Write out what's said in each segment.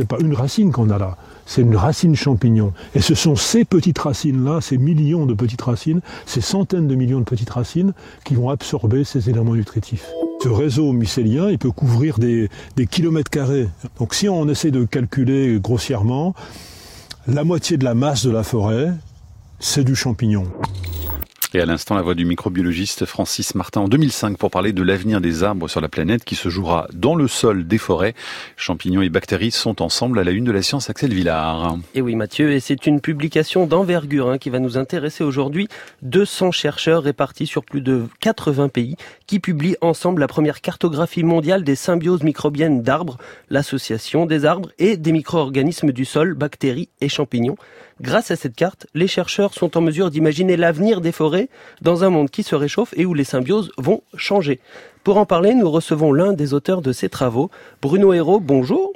c'est pas une racine qu'on a là, c'est une racine champignon. Et ce sont ces petites racines-là, ces millions de petites racines, ces centaines de millions de petites racines qui vont absorber ces éléments nutritifs. Ce réseau mycélien, il peut couvrir des, des kilomètres carrés. Donc si on essaie de calculer grossièrement, la moitié de la masse de la forêt, c'est du champignon. Et à l'instant, la voix du microbiologiste Francis Martin en 2005 pour parler de l'avenir des arbres sur la planète qui se jouera dans le sol des forêts. Champignons et bactéries sont ensemble à la une de la science Axel Villard. Et oui Mathieu, et c'est une publication d'envergure hein, qui va nous intéresser aujourd'hui. 200 chercheurs répartis sur plus de 80 pays qui publient ensemble la première cartographie mondiale des symbioses microbiennes d'arbres, l'association des arbres et des micro-organismes du sol, bactéries et champignons. Grâce à cette carte, les chercheurs sont en mesure d'imaginer l'avenir des forêts dans un monde qui se réchauffe et où les symbioses vont changer. Pour en parler, nous recevons l'un des auteurs de ces travaux, Bruno Hérault. Bonjour.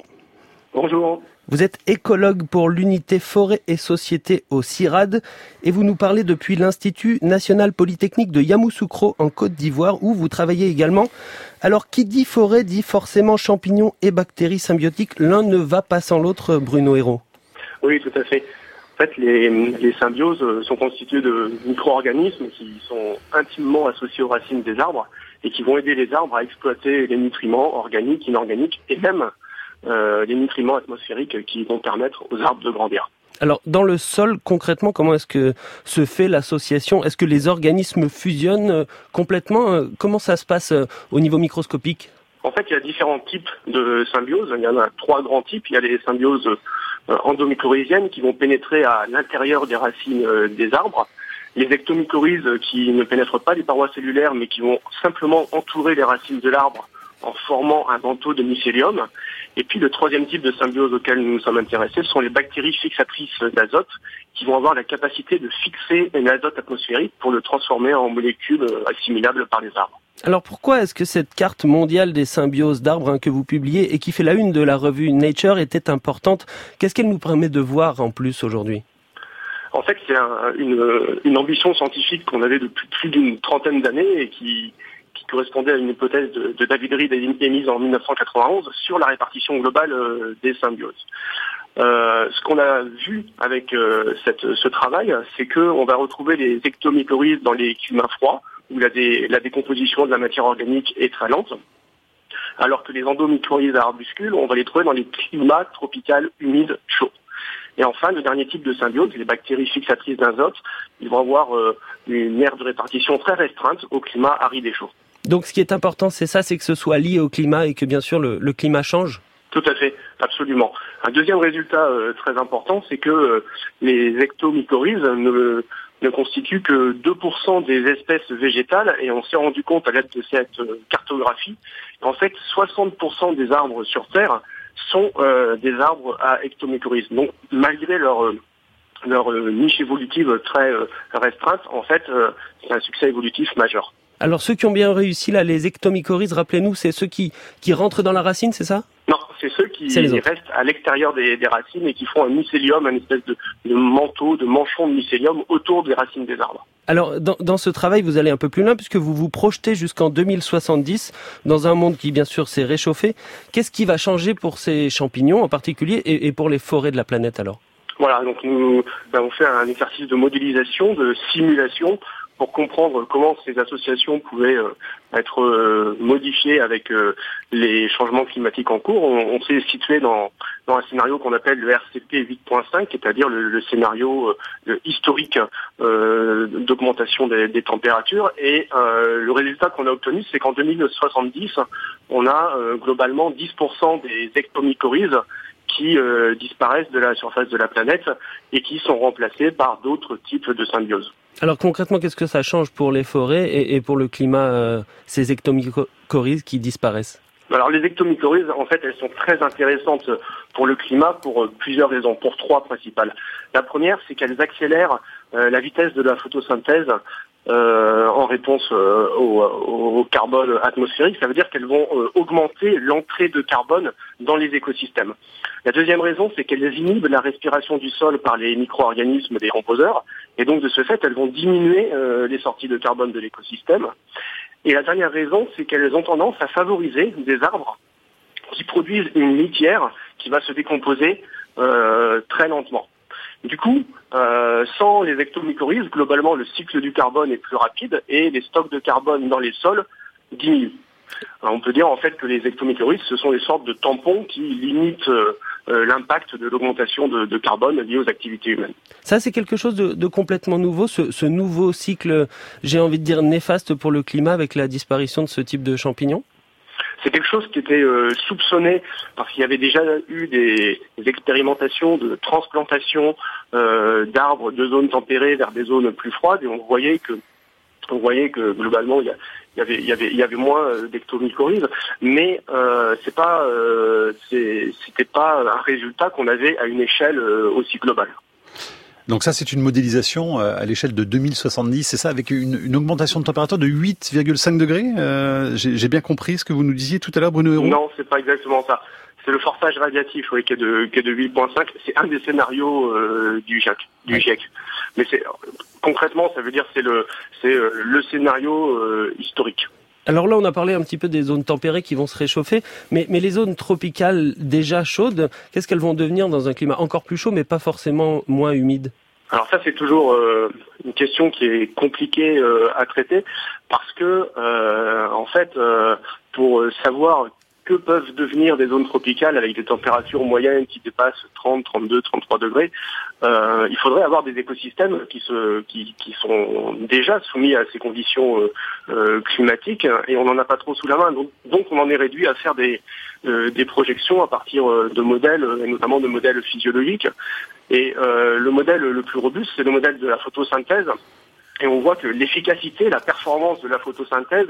Bonjour. Vous êtes écologue pour l'unité forêt et société au CIRAD et vous nous parlez depuis l'Institut national polytechnique de Yamoussoukro en Côte d'Ivoire où vous travaillez également. Alors qui dit forêt dit forcément champignons et bactéries symbiotiques. L'un ne va pas sans l'autre, Bruno Hérault. Oui, tout à fait. En fait, les, symbioses euh, sont constituées de micro-organismes qui sont intimement associés aux racines des arbres et qui vont aider les arbres à exploiter les nutriments organiques, inorganiques et même euh, les nutriments atmosphériques qui vont permettre aux arbres de grandir. Alors, dans le sol, concrètement, comment est-ce que se fait l'association? Est-ce que les organismes fusionnent euh, complètement? Comment ça se passe au niveau microscopique? En fait, il y a différents types de symbioses. Il y en a trois grands types. Il y a les symbioses euh, endomycorhiziennes qui vont pénétrer à l'intérieur des racines euh, des arbres, les ectomycorhizes qui ne pénètrent pas les parois cellulaires mais qui vont simplement entourer les racines de l'arbre en formant un manteau de mycélium. Et puis le troisième type de symbiose auquel nous nous sommes intéressés sont les bactéries fixatrices d'azote qui vont avoir la capacité de fixer un azote atmosphérique pour le transformer en molécules euh, assimilables par les arbres. Alors pourquoi est-ce que cette carte mondiale des symbioses d'arbres hein, que vous publiez et qui fait la une de la revue Nature était importante? Qu'est-ce qu'elle nous permet de voir en plus aujourd'hui? En fait, c'est une, ambition scientifique qu'on avait depuis plus d'une trentaine d'années et qui, correspondait à une hypothèse de, David Reed émise en 1991 sur la répartition globale euh, des symbioses. Euh, ce qu'on a vu avec euh, ce travail, c'est qu'on va retrouver les ectomycorhizes dans les climats froids, où la, décomposition de la matière organique est très lente, alors que les endomycorhizes à arbuscules, on va les trouver dans les climats tropicaux humides chauds. Et enfin, le dernier type de symbiose, les bactéries fixatrices d'azote, ils vont avoir euh, une aire de répartition très restreinte au climat aride et chaud. Donc ce qui est important, c'est ça, c'est que ce soit lié au climat et que bien sûr le, climat change Tout à fait, absolument. Un deuxième résultat euh, très important, c'est que euh, les ectomycorhizes ne, ne constitue que 2% des espèces végétales et on s'est rendu compte à l'aide de cette euh, cartographie qu'en fait 60% des arbres sur Terre sont euh, des arbres à ectomycorhizes. Donc malgré leur euh, leur niche évolutive très restreinte, en fait, c'est un succès évolutif majeur. Alors ceux qui ont bien réussi là, les ectomycorhizes, rappelez-nous, c'est ceux qui qui rentrent dans la racine, c'est ça? Non, qui restent à l'extérieur des, racines et qui font un mycélium, un espèce de, manteau, de manchon de mycélium autour des racines des arbres. Alors, dans, ce travail, vous allez un peu plus loin puisque vous vous projetez jusqu'en 2070 dans un monde qui, bien sûr, s'est réchauffé. Qu'est-ce qui va changer pour ces champignons en particulier et, pour les forêts de la planète alors? Voilà, donc nous avons fait un exercice de modélisation, de simulation pour comprendre comment ces associations pouvaient euh, être euh, modifiées avec euh, les changements climatiques en cours. On, s'est situé dans, un scénario qu'on appelle le RCP 8.5, c'est-à-dire le, scénario historique d'augmentation des, températures. Et le résultat qu'on a obtenu, c'est qu'en 2070, on a globalement 10% des ectomycorhizes qui disparaissent de la surface de la planète et qui sont remplacés par d'autres types de symbioses. Alors concrètement, qu'est-ce que ça change pour les forêts et, pour le climat, euh, ces ectomycorhizes qui disparaissent? Alors les ectomycorhizes, en fait, elles sont très intéressantes pour le climat pour euh, plusieurs raisons, pour trois principales. La première, c'est qu'elles accélèrent euh, la vitesse de la photosynthèse euh, en réponse au, carbone atmosphérique, ça veut dire qu'elles vont augmenter l'entrée de carbone dans les écosystèmes. La deuxième raison, c'est qu'elles inhibent la respiration du sol par les micro-organismes des composeurs, et donc de ce fait, elles vont diminuer les sorties de carbone de l'écosystème. Et la dernière raison, c'est qu'elles ont tendance à favoriser des arbres qui produisent une litière qui va se décomposer très lentement. Du coup, sans les ectomycorhizes, globalement, le cycle du carbone est plus rapide et les stocks de carbone dans les sols diminuent. on peut dire en fait que les ectomycorhizes, ce sont des sortes de tampons qui limitent euh, l'impact de l'augmentation de, carbone liée aux activités humaines. Ça, c'est quelque chose de, complètement nouveau, ce, nouveau cycle, j'ai envie de dire, néfaste pour le climat avec la disparition de ce type de champignons? C'est quelque chose qui était euh, soupçonné parce qu'il y avait déjà eu des, expérimentations de transplantation euh, d'arbres de zones tempérées vers des zones plus froides et on voyait que on voyait que globalement il y, avait, il y, avait, il y avait moins euh, d'ectomycorhizes, mais euh, c'est pas, euh, c'était pas un résultat qu'on avait à une échelle euh, aussi globale. Donc ça, c'est une modélisation à l'échelle de 2070, c'est ça, avec une, augmentation de température de 8,5 degrés J'ai bien compris ce que vous nous disiez tout à l'heure, Bruno Hérault Non, c'est pas exactement ça. C'est le forçage radiatif qui est de, qui est de 8,5. C'est un des scénarios du GIEC. Du GIEC. Mais c'est concrètement, ça veut dire c'est le c'est euh, le scénario euh, historique. Alors là, on a parlé un petit peu des zones tempérées qui vont se réchauffer, mais, mais les zones tropicales déjà chaudes, qu'est-ce qu'elles vont devenir dans un climat encore plus chaud, mais pas forcément moins humide? Alors ça c'est toujours euh, une question qui est compliquée à traiter parce que en fait pour savoir que peuvent devenir des zones tropicales avec des températures moyennes qui dépassent 30, 32, 33 degrés, euh, il faudrait avoir des écosystèmes qui, sont déjà soumis à ces conditions euh, euh, climatiques et on n'en a pas trop sous la main. Donc, donc on en est réduit à faire des, des projections à partir de modèles, et notamment de modèles physiologiques. Et le modèle le plus robuste, c'est le modèle de la photosynthèse et on voit que l'efficacité, la performance de la photosynthèse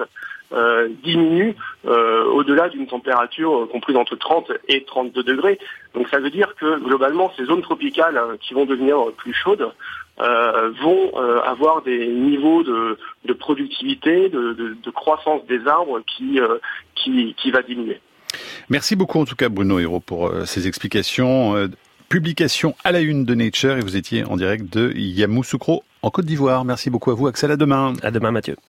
euh, diminue euh, au-delà d'une température euh, comprise entre 30 et 32 degrés. Donc ça veut dire que globalement, ces zones tropicales hein, qui vont devenir plus chaudes vont avoir des niveaux de, productivité, de, croissance des arbres qui, qui, qui va diminuer. Merci beaucoup en tout cas Bruno Hérault pour ces explications. Publication à la une de Nature et vous étiez en direct de Yamoussoukro en Côte d'Ivoire. Merci beaucoup à vous, Axel. À demain. À demain, Mathieu.